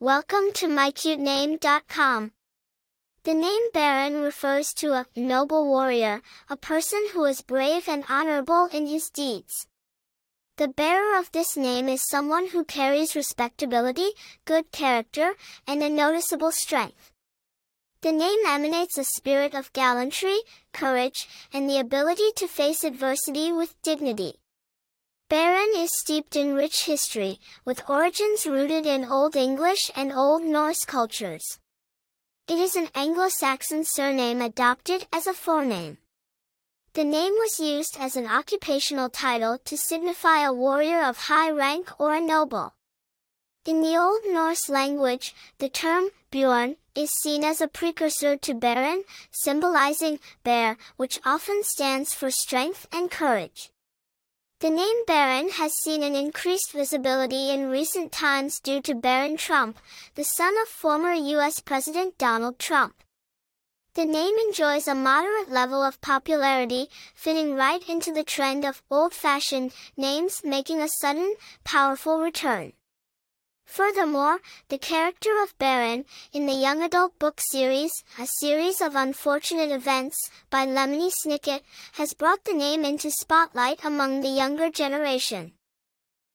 Welcome to mycutename.com. The name Barron refers to a noble warrior, a person who is brave and honorable in his deeds. The bearer of this name is someone who carries respectability, good character, and a noticeable strength. The name emanates a spirit of gallantry, courage, and the ability to face adversity with dignity. Barron is steeped in rich history, with origins rooted in Old English and Old Norse cultures. It is an Anglo-Saxon surname adopted as a forename. The name was used as an occupational title to signify a warrior of high rank or a noble. In the Old Norse language, the term Bjorn is seen as a precursor to Barron, symbolizing bear, which often stands for strength and courage. The name Barron has seen an increased visibility in recent times due to Barron Trump, the son of former U.S. President Donald Trump. The name enjoys a moderate level of popularity, fitting right into the trend of old-fashioned names making a sudden, powerful return. Furthermore, the character of Barron, in the young adult book series, A Series of Unfortunate Events, by Lemony Snicket, has brought the name into spotlight among the younger generation.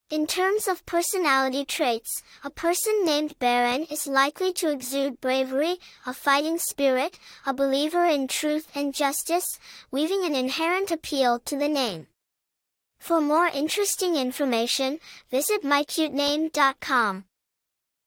In terms of personality traits, a person named Barron is likely to exude bravery, a fighting spirit, a believer in truth and justice, weaving an inherent appeal to the name. For more interesting information, visit mycutename.com.